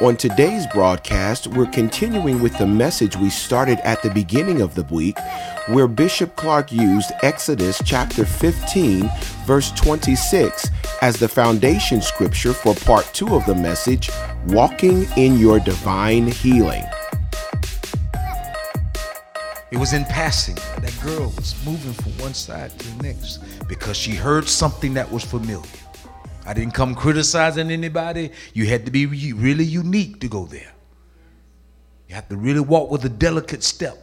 On today's broadcast, we're continuing with the message we started at the beginning of the week, where Bishop Clark used Exodus chapter 15, verse 26, as the foundation scripture for part two of the message, Walking in Your Divine Healing. It was in passing. That girl was moving from one side to the next because she heard something that was familiar. I didn't come criticizing anybody. You had to be really unique to go there. You have to really walk with a delicate step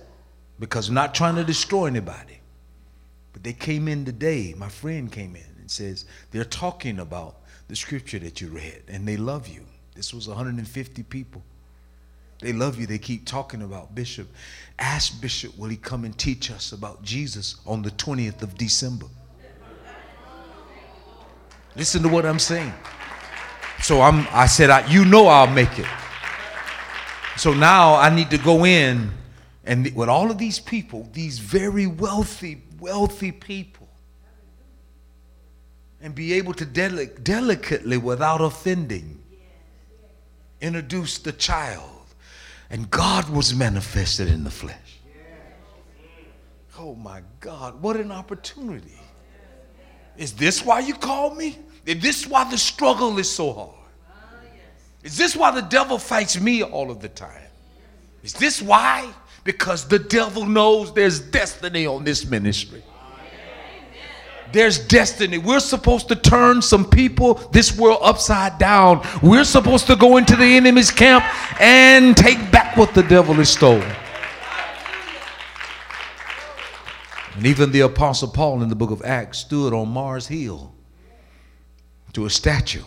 because I'm not trying to destroy anybody. But they came in today, my friend came in and says, they're talking about the scripture that you read and they love you. This was 150 people. They love you. They keep talking about Bishop. Ask Bishop, will he come and teach us about Jesus on the 20th of December? Listen to what I'm saying. So I'm I said I, you know I'll make it. So now I need to go in and with all of these people, these very wealthy, wealthy people, and be able to deli- delicately, without offending, introduce the child. And God was manifested in the flesh. Oh my God, what an opportunity. Is this why you called me? Is this why the struggle is so hard? Is this why the devil fights me all of the time? Is this why? Because the devil knows there's destiny on this ministry. There's destiny. We're supposed to turn some people, this world upside down. We're supposed to go into the enemy's camp and take back what the devil has stolen. And even the Apostle Paul in the book of Acts stood on Mars Hill to a statue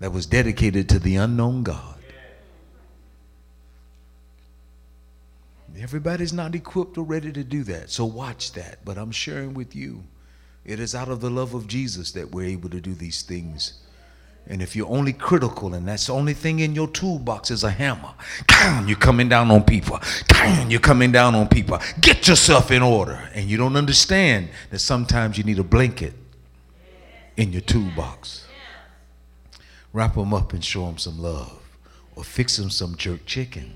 that was dedicated to the unknown God. Everybody's not equipped or ready to do that, so watch that. But I'm sharing with you, it is out of the love of Jesus that we're able to do these things. And if you're only critical and that's the only thing in your toolbox is a hammer, you're coming down on people. You're coming down on people. Get yourself in order. And you don't understand that sometimes you need a blanket in your toolbox. Wrap them up and show them some love. Or fix them some jerk chicken.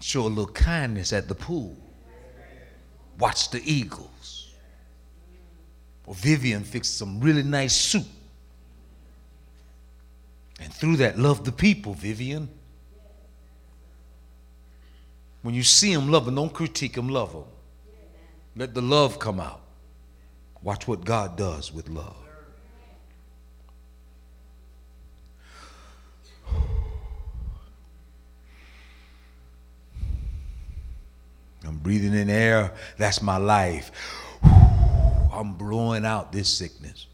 Show a little kindness at the pool. Watch the eagles. Or Vivian fixed some really nice soup. And through that, love the people, Vivian. When you see them, love them. Don't critique them, love them. Let the love come out. Watch what God does with love. I'm breathing in air. That's my life. I'm blowing out this sickness.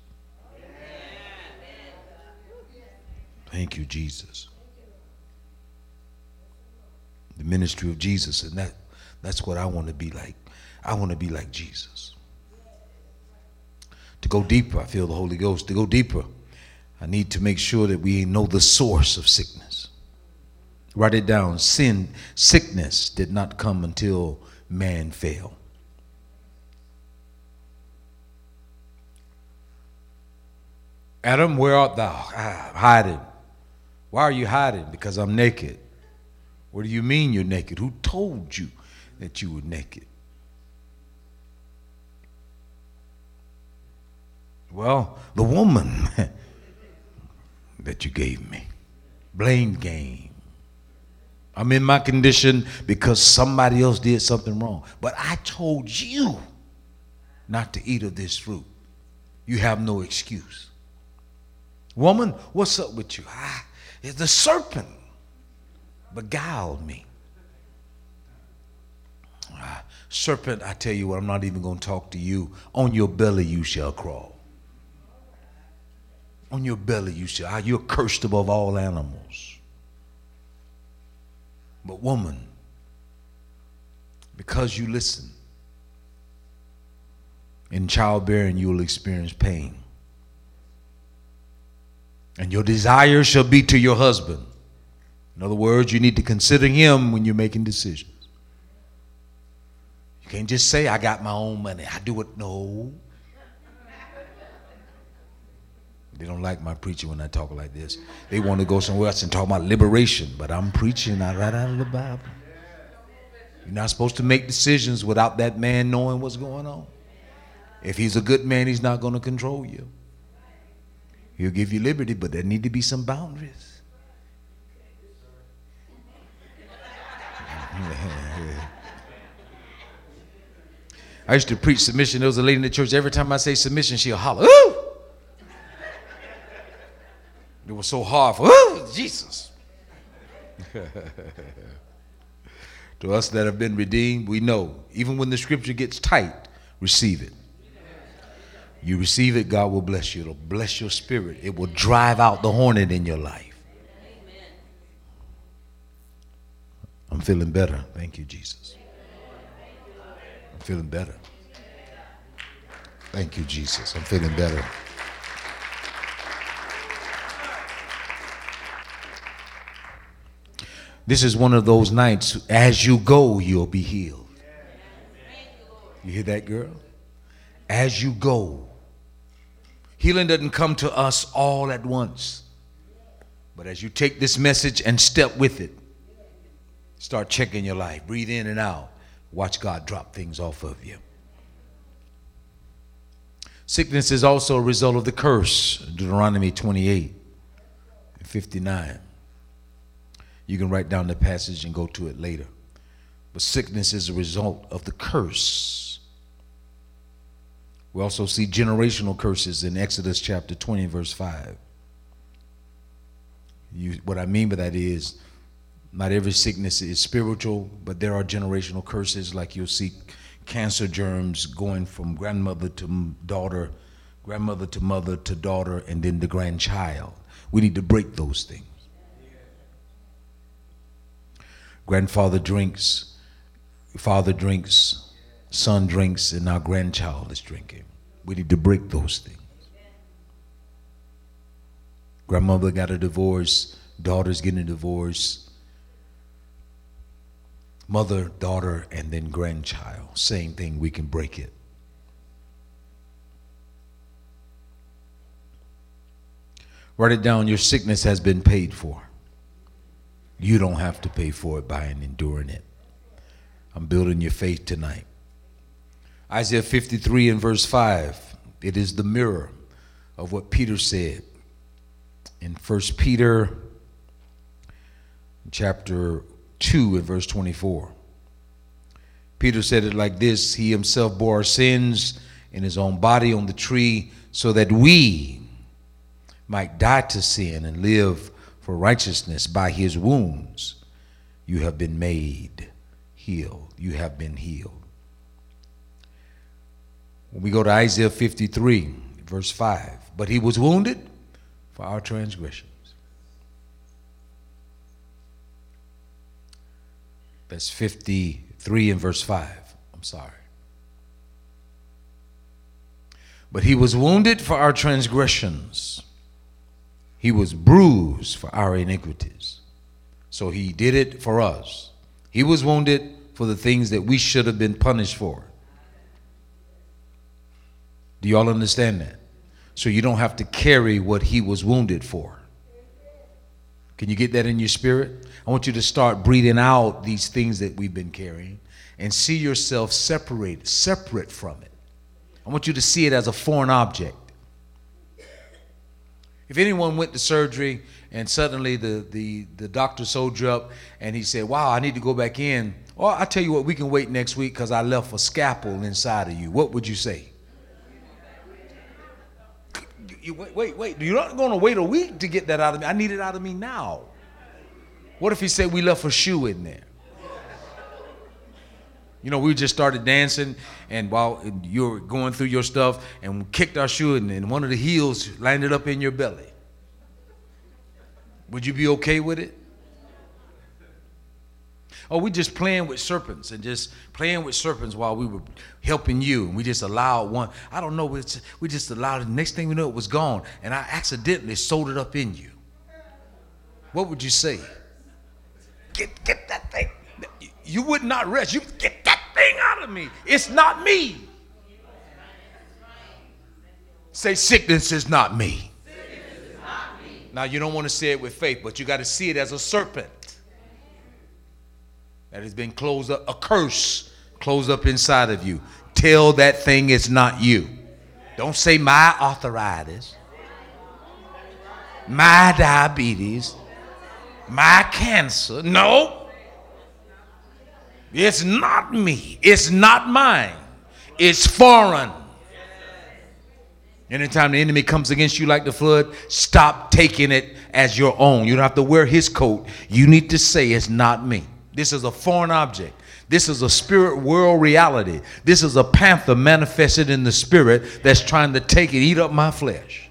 Thank you, Jesus. The ministry of Jesus, and that, that's what I want to be like. I want to be like Jesus. To go deeper, I feel the Holy Ghost. To go deeper, I need to make sure that we know the source of sickness. Write it down. Sin, sickness did not come until man fell. Adam, where art thou? Ah, hiding. Why are you hiding? Because I'm naked. What do you mean you're naked? Who told you that you were naked? Well, the woman that you gave me. Blame game. I'm in my condition because somebody else did something wrong. But I told you not to eat of this fruit. You have no excuse. Woman, what's up with you? Ah, the serpent. beguiled me. Ah, serpent, I tell you what, I'm not even going to talk to you. On your belly you shall crawl. On your belly you shall. Ah, you're cursed above all animals. But woman, because you listen, in childbearing you will experience pain. And your desire shall be to your husband. In other words, you need to consider him when you're making decisions. You can't just say, I got my own money. I do it. No. They don't like my preaching when I talk like this. They want to go somewhere else and talk about liberation, but I'm preaching right out of the Bible. You're not supposed to make decisions without that man knowing what's going on. If he's a good man, he's not going to control you. He'll give you liberty, but there need to be some boundaries. I used to preach submission. There was a lady in the church. Every time I say submission, she'll holler, Ooh! It was so hard for, Ooh, Jesus. to us that have been redeemed, we know, even when the scripture gets tight, receive it. You receive it, God will bless you. It'll bless your spirit. It will drive out the hornet in your life. I'm feeling better. Thank you, Jesus. I'm feeling better. Thank you, Jesus. I'm feeling better. This is one of those nights, as you go, you'll be healed. You hear that, girl? As you go, Healing doesn't come to us all at once. But as you take this message and step with it, start checking your life, breathe in and out, watch God drop things off of you. Sickness is also a result of the curse, Deuteronomy 28 and 59. You can write down the passage and go to it later. But sickness is a result of the curse we also see generational curses in Exodus chapter 20, verse 5. You, what I mean by that is, not every sickness is spiritual, but there are generational curses, like you'll see cancer germs going from grandmother to daughter, grandmother to mother to daughter, and then the grandchild. We need to break those things. Grandfather drinks, father drinks, son drinks and our grandchild is drinking. We need to break those things. Grandmother got a divorce, daughter's getting a divorce, mother, daughter, and then grandchild. Same thing, we can break it. Write it down your sickness has been paid for. You don't have to pay for it by enduring it. I'm building your faith tonight. Isaiah 53 and verse 5. It is the mirror of what Peter said in 1 Peter chapter 2 and verse 24. Peter said it like this He himself bore our sins in his own body on the tree so that we might die to sin and live for righteousness. By his wounds you have been made healed. You have been healed. When we go to Isaiah 53, verse 5, but he was wounded for our transgressions. That's 53 and verse 5. I'm sorry. But he was wounded for our transgressions, he was bruised for our iniquities. So he did it for us. He was wounded for the things that we should have been punished for. Do y'all understand that? So you don't have to carry what he was wounded for. Can you get that in your spirit? I want you to start breathing out these things that we've been carrying and see yourself separate, separate from it. I want you to see it as a foreign object. If anyone went to surgery and suddenly the, the, the doctor sold you up and he said, Wow, I need to go back in. Or I tell you what, we can wait next week because I left a scalpel inside of you. What would you say? You wait, wait, wait. You're not going to wait a week to get that out of me. I need it out of me now. What if he said we left a shoe in there? You know, we just started dancing, and while you were going through your stuff, and kicked our shoe, and, and one of the heels landed up in your belly. Would you be okay with it? Oh, we just playing with serpents and just playing with serpents while we were helping you, and we just allowed one. I don't know. We just allowed it. The next thing we know, it was gone, and I accidentally sewed it up in you. What would you say? Get get that thing. You would not rest. You get that thing out of me. It's not me. Say sickness is not me. Now you don't want to say it with faith, but you got to see it as a serpent that has been closed up, a curse closed up inside of you. Tell that thing it's not you. Don't say my arthritis, my diabetes, my cancer. No. It's not me. It's not mine. It's foreign. Anytime the enemy comes against you like the flood, stop taking it as your own. You don't have to wear his coat. You need to say, It's not me. This is a foreign object. This is a spirit world reality. This is a panther manifested in the spirit that's trying to take and eat up my flesh.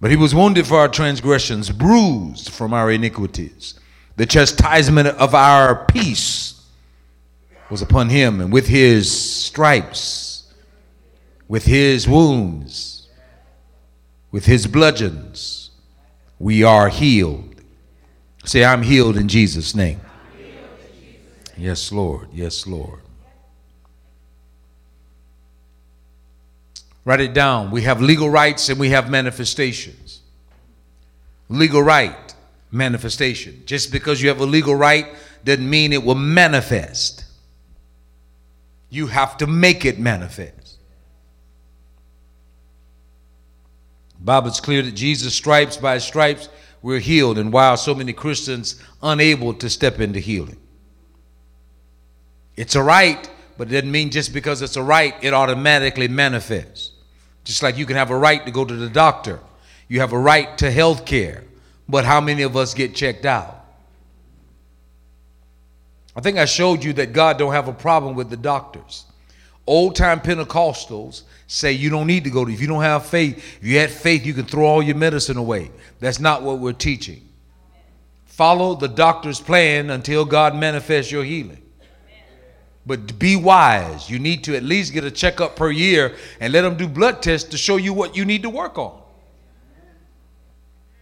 But he was wounded for our transgressions, bruised from our iniquities. The chastisement of our peace was upon him, and with his stripes, with his wounds, with his bludgeons, we are healed. Say, I'm healed in Jesus' name. Yes, Lord. Yes, Lord. Write it down. We have legal rights and we have manifestations. Legal right, manifestation. Just because you have a legal right doesn't mean it will manifest. You have to make it manifest. Bible's clear that Jesus stripes by stripes we're healed, and why are so many Christians unable to step into healing? It's a right, but it doesn't mean just because it's a right, it automatically manifests. Just like you can have a right to go to the doctor, you have a right to health care, but how many of us get checked out? I think I showed you that God don't have a problem with the doctors. Old time Pentecostals say you don't need to go to, if you don't have faith, if you had faith, you can throw all your medicine away. That's not what we're teaching. Follow the doctor's plan until God manifests your healing. But be wise. You need to at least get a checkup per year and let them do blood tests to show you what you need to work on.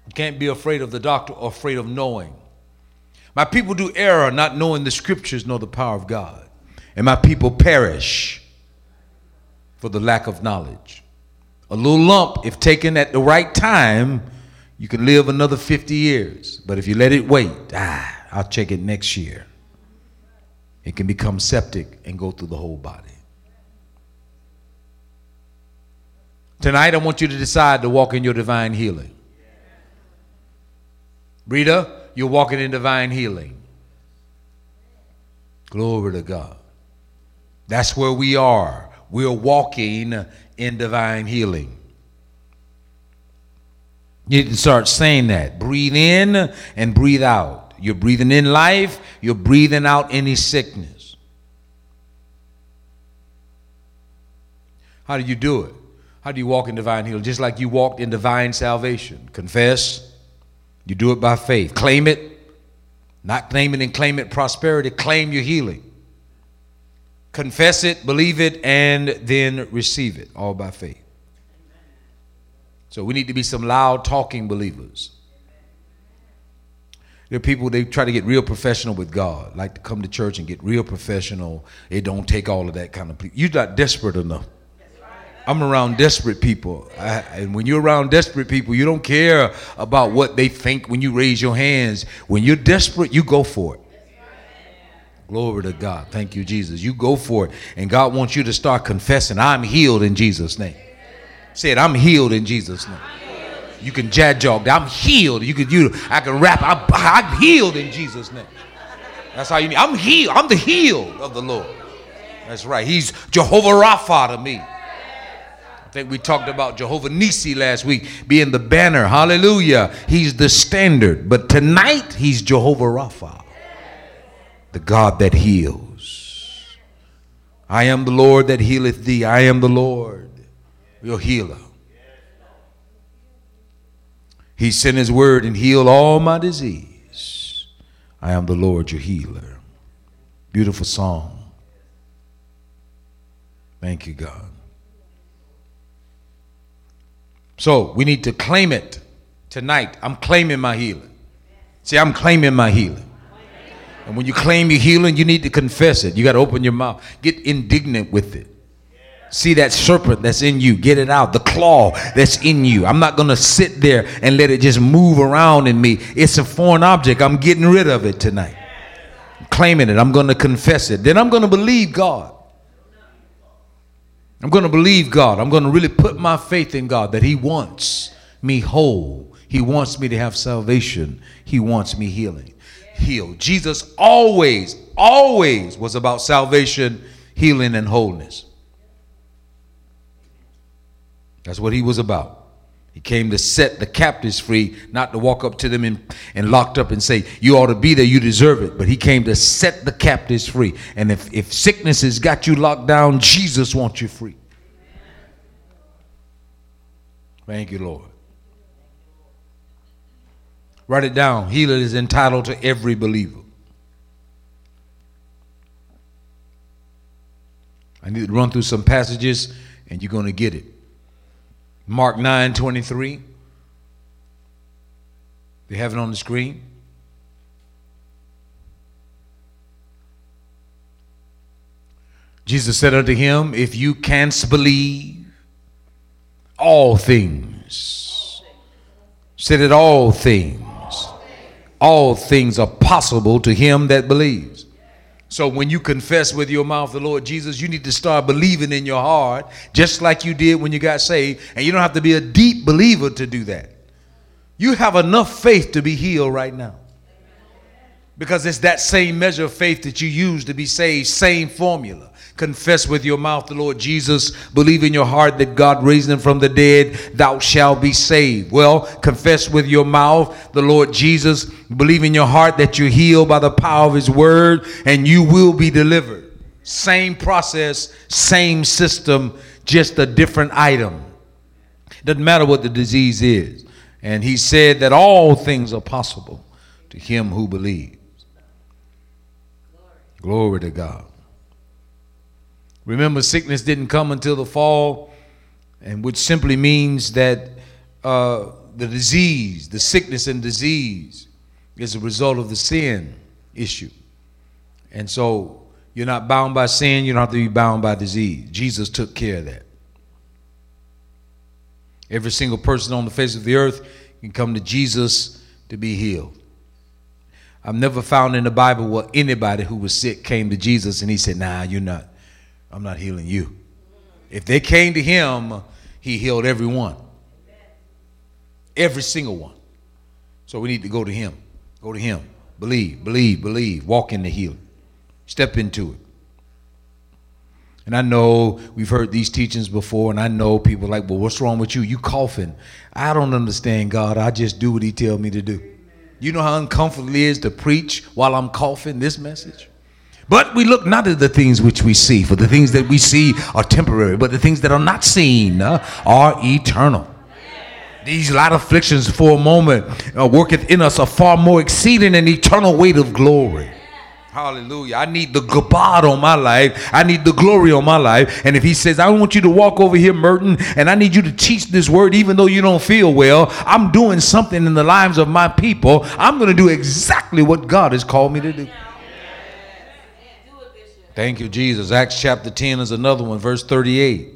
You can't be afraid of the doctor or afraid of knowing. My people do error not knowing the scriptures nor the power of God. And my people perish for the lack of knowledge. A little lump, if taken at the right time, you can live another 50 years. But if you let it wait, ah, I'll check it next year. It can become septic and go through the whole body. Tonight, I want you to decide to walk in your divine healing. Rita, you're walking in divine healing. Glory to God. That's where we are. We're walking in divine healing. You can start saying that. Breathe in and breathe out. You're breathing in life, you're breathing out any sickness. How do you do it? How do you walk in divine healing? Just like you walked in divine salvation. Confess. You do it by faith. Claim it. Not claim it and claim it prosperity. Claim your healing. Confess it, believe it, and then receive it, all by faith. So we need to be some loud talking believers. There are people they try to get real professional with God, like to come to church and get real professional. It don't take all of that kind of. You're not desperate enough. I'm around desperate people, I, and when you're around desperate people, you don't care about what they think when you raise your hands. When you're desperate, you go for it. Glory to God. Thank you, Jesus. You go for it, and God wants you to start confessing, "I'm healed in Jesus' name." Said, I'm healed in Jesus' name. You can jad jog. I'm healed. You could you I can rap. I'm, I'm healed in Jesus' name. That's how you mean. I'm healed. I'm the healed of the Lord. That's right. He's Jehovah Rapha to me. I think we talked about Jehovah Nissi last week being the banner. Hallelujah. He's the standard. But tonight, he's Jehovah Rapha, the God that heals. I am the Lord that healeth thee. I am the Lord, your healer. He sent his word and healed all my disease. I am the Lord, your healer. Beautiful song. Thank you, God. So we need to claim it tonight. I'm claiming my healing. See, I'm claiming my healing. And when you claim your healing, you need to confess it. You got to open your mouth. Get indignant with it. See that serpent that's in you, get it out. The claw that's in you. I'm not going to sit there and let it just move around in me. It's a foreign object. I'm getting rid of it tonight. I'm claiming it. I'm going to confess it. Then I'm going to believe God. I'm going to believe God. I'm going to really put my faith in God that He wants me whole. He wants me to have salvation. He wants me healing. Healed. Jesus always, always was about salvation, healing, and wholeness. That's what he was about. He came to set the captives free, not to walk up to them and, and locked up and say, You ought to be there, you deserve it. But he came to set the captives free. And if, if sickness has got you locked down, Jesus wants you free. Thank you, Lord. Write it down. Healing is entitled to every believer. I need to run through some passages and you're going to get it. Mark 9 23. They have it on the screen. Jesus said unto him, If you canst believe, all things. Said it all things. All things are possible to him that believes. So when you confess with your mouth the Lord Jesus, you need to start believing in your heart, just like you did when you got saved. And you don't have to be a deep believer to do that. You have enough faith to be healed right now. Because it's that same measure of faith that you use to be saved, same formula. Confess with your mouth the Lord Jesus, believe in your heart that God raised him from the dead, thou shalt be saved. Well, confess with your mouth the Lord Jesus, believe in your heart that you're healed by the power of his word, and you will be delivered. Same process, same system, just a different item. Doesn't matter what the disease is. And he said that all things are possible to him who believes. Glory to God. Remember, sickness didn't come until the fall, and which simply means that uh, the disease, the sickness and disease, is a result of the sin issue. And so you're not bound by sin, you don't have to be bound by disease. Jesus took care of that. Every single person on the face of the earth can come to Jesus to be healed. I've never found in the Bible where anybody who was sick came to Jesus and he said, Nah, you're not. I'm not healing you. If they came to him, he healed everyone. Every single one. So we need to go to him. Go to him. Believe, believe, believe. Walk in the healing. Step into it. And I know we've heard these teachings before, and I know people like, well, what's wrong with you? You coughing. I don't understand God. I just do what he tells me to do. You know how uncomfortable it is to preach while I'm coughing this message? But we look not at the things which we see, for the things that we see are temporary, but the things that are not seen uh, are eternal. These light afflictions for a moment uh, worketh in us a far more exceeding and eternal weight of glory. Hallelujah. I need the God on my life. I need the glory on my life. And if he says, I want you to walk over here, Merton, and I need you to teach this word, even though you don't feel well, I'm doing something in the lives of my people. I'm going to do exactly what God has called me to do. Thank you, Jesus. Acts chapter 10 is another one, verse 38.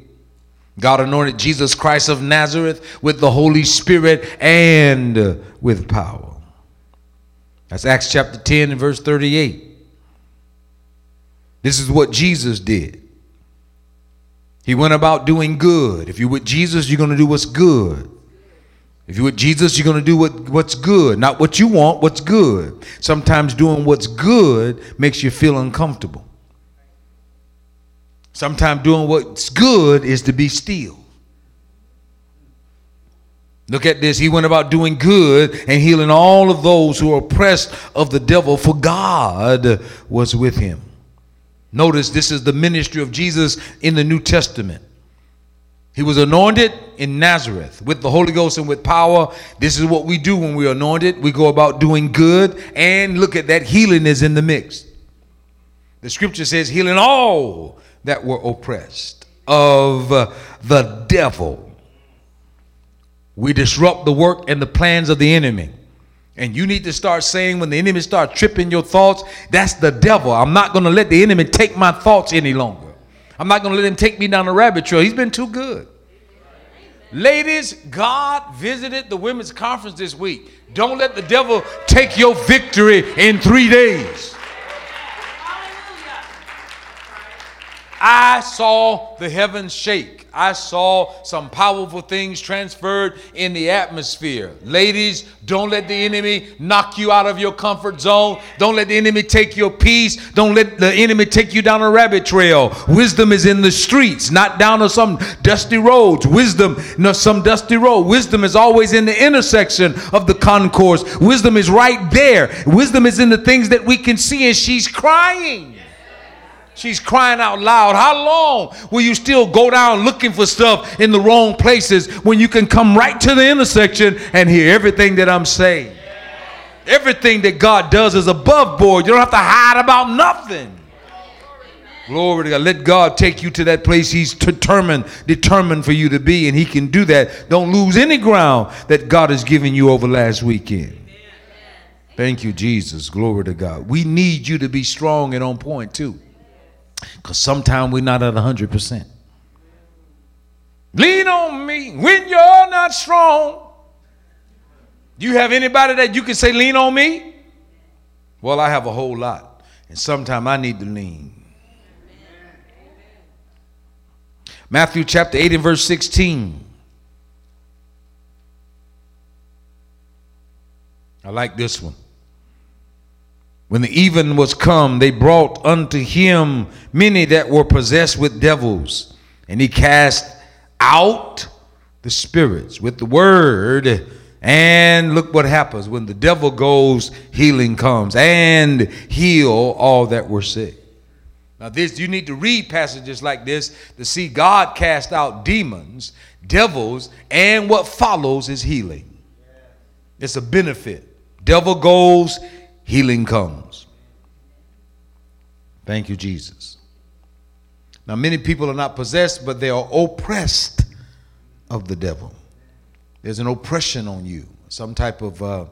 God anointed Jesus Christ of Nazareth with the Holy Spirit and with power. That's Acts chapter 10 and verse 38. This is what Jesus did. He went about doing good. If you're with Jesus, you're going to do what's good. If you're with Jesus, you're going to do what, what's good, not what you want, what's good. Sometimes doing what's good makes you feel uncomfortable. Sometimes doing what's good is to be still. Look at this. He went about doing good and healing all of those who are oppressed of the devil, for God was with him. Notice this is the ministry of Jesus in the New Testament. He was anointed in Nazareth with the Holy Ghost and with power. This is what we do when we're anointed. We go about doing good, and look at that healing is in the mix. The scripture says, healing all that were oppressed of the devil we disrupt the work and the plans of the enemy. And you need to start saying when the enemy starts tripping your thoughts, that's the devil. I'm not going to let the enemy take my thoughts any longer. I'm not going to let him take me down the rabbit trail. He's been too good. Ladies, God visited the women's conference this week. Don't let the devil take your victory in three days. I saw the heavens shake. I saw some powerful things transferred in the atmosphere. Ladies, don't let the enemy knock you out of your comfort zone. Don't let the enemy take your peace. Don't let the enemy take you down a rabbit trail. Wisdom is in the streets, not down on some dusty roads. Wisdom, no, some dusty road. Wisdom is always in the intersection of the concourse. Wisdom is right there. Wisdom is in the things that we can see, and she's crying. She's crying out loud. How long will you still go down looking for stuff in the wrong places when you can come right to the intersection and hear everything that I'm saying? Everything that God does is above board. You don't have to hide about nothing. Glory to God. Let God take you to that place He's determined, determined for you to be, and He can do that. Don't lose any ground that God has given you over last weekend. Thank you, Jesus. Glory to God. We need you to be strong and on point too. Because sometimes we're not at 100%. Lean on me when you're not strong. Do you have anybody that you can say, lean on me? Well, I have a whole lot. And sometimes I need to lean. Matthew chapter 8 and verse 16. I like this one. When the even was come, they brought unto him many that were possessed with devils, and he cast out the spirits with the word. And look what happens when the devil goes, healing comes and heal all that were sick. Now, this you need to read passages like this to see God cast out demons, devils, and what follows is healing. It's a benefit. Devil goes, healing comes. Thank you, Jesus. Now, many people are not possessed, but they are oppressed of the devil. There's an oppression on you, some type of uh,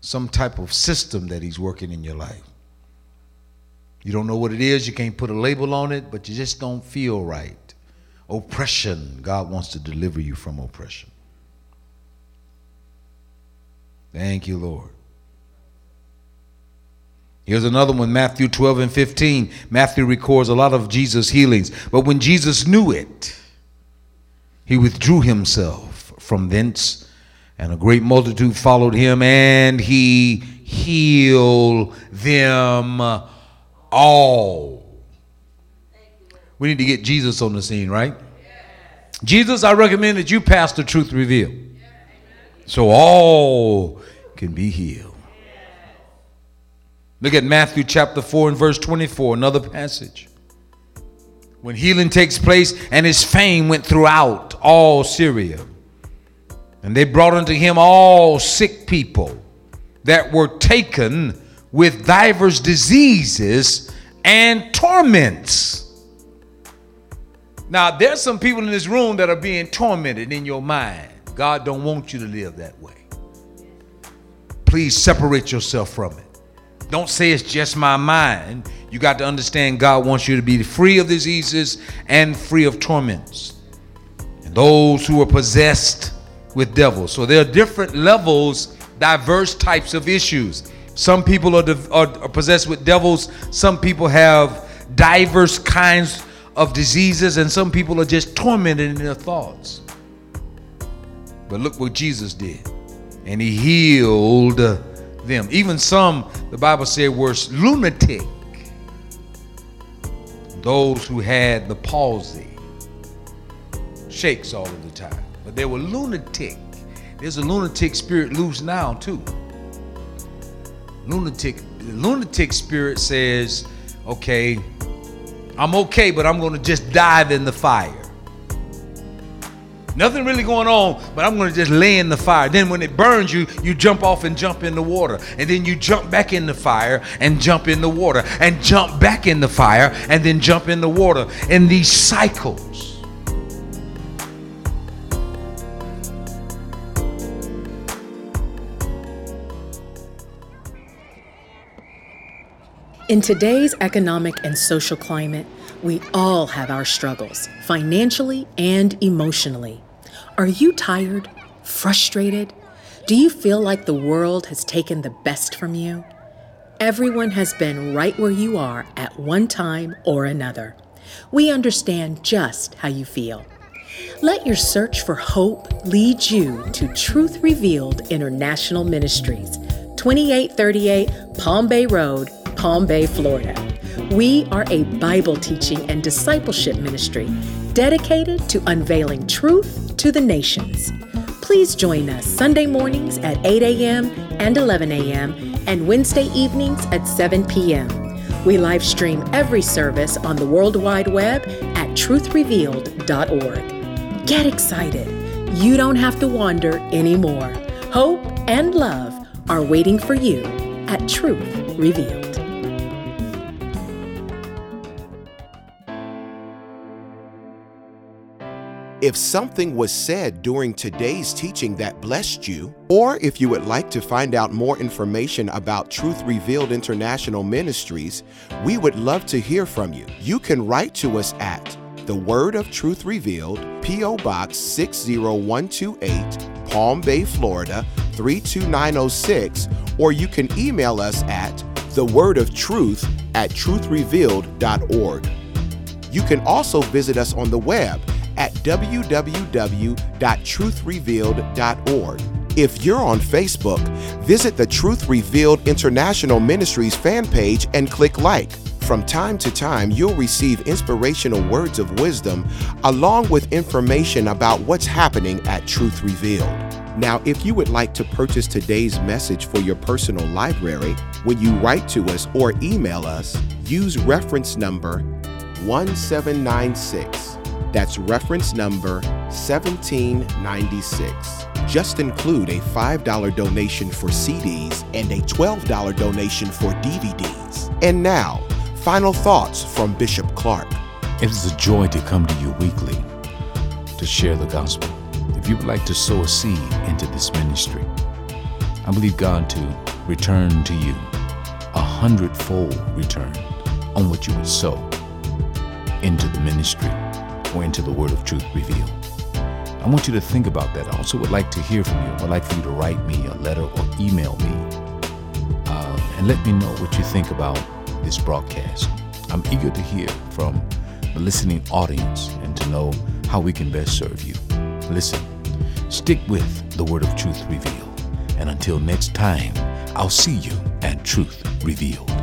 some type of system that he's working in your life. You don't know what it is, you can't put a label on it, but you just don't feel right. Oppression, God wants to deliver you from oppression. Thank you, Lord. Here's another one, Matthew 12 and 15. Matthew records a lot of Jesus' healings. But when Jesus knew it, he withdrew himself from thence, and a great multitude followed him, and he healed them all. We need to get Jesus on the scene, right? Jesus, I recommend that you pass the truth reveal So all can be healed. Look at Matthew chapter 4 and verse 24, another passage. When healing takes place, and his fame went throughout all Syria. And they brought unto him all sick people that were taken with divers diseases and torments. Now, there's some people in this room that are being tormented in your mind. God don't want you to live that way. Please separate yourself from it. Don't say it's just my mind. You got to understand God wants you to be free of diseases and free of torments. And those who are possessed with devils. So there are different levels, diverse types of issues. Some people are, are, are possessed with devils, some people have diverse kinds of diseases, and some people are just tormented in their thoughts. But look what Jesus did. And he healed them. Even some, the Bible said, were lunatic. Those who had the palsy, shakes all of the time. But they were lunatic. There's a lunatic spirit loose now too. Lunatic, lunatic spirit says, okay, I'm okay, but I'm gonna just dive in the fire. Nothing really going on, but I'm going to just lay in the fire. Then when it burns you, you jump off and jump in the water. And then you jump back in the fire and jump in the water and jump back in the fire and then jump in the water. In these cycles. In today's economic and social climate, we all have our struggles, financially and emotionally. Are you tired? Frustrated? Do you feel like the world has taken the best from you? Everyone has been right where you are at one time or another. We understand just how you feel. Let your search for hope lead you to Truth Revealed International Ministries, 2838 Palm Bay Road, Palm Bay, Florida. We are a Bible teaching and discipleship ministry dedicated to unveiling truth to the nations. Please join us Sunday mornings at 8 a.m. and 11 a.m. and Wednesday evenings at 7 p.m. We live stream every service on the World Wide Web at truthrevealed.org. Get excited. You don't have to wander anymore. Hope and love are waiting for you at Truth Revealed. If something was said during today's teaching that blessed you, or if you would like to find out more information about Truth Revealed International Ministries, we would love to hear from you. You can write to us at The Word of Truth Revealed, P.O. Box 60128, Palm Bay, Florida 32906, or you can email us at The Word of Truth at truthrevealed.org. You can also visit us on the web at www.truthrevealed.org. If you're on Facebook, visit the Truth Revealed International Ministries fan page and click like. From time to time, you'll receive inspirational words of wisdom along with information about what's happening at Truth Revealed. Now, if you would like to purchase today's message for your personal library, when you write to us or email us, use reference number 1796 that's reference number 1796. Just include a $5 donation for CDs and a $12 donation for DVDs. And now, final thoughts from Bishop Clark. It is a joy to come to you weekly to share the gospel. If you would like to sow a seed into this ministry, I believe God to return to you a hundredfold return on what you would sow into the ministry into the Word of Truth revealed. I want you to think about that. I also would like to hear from you. I'd like for you to write me a letter or email me uh, and let me know what you think about this broadcast. I'm eager to hear from the listening audience and to know how we can best serve you. Listen, stick with the Word of Truth revealed. And until next time, I'll see you at Truth Revealed.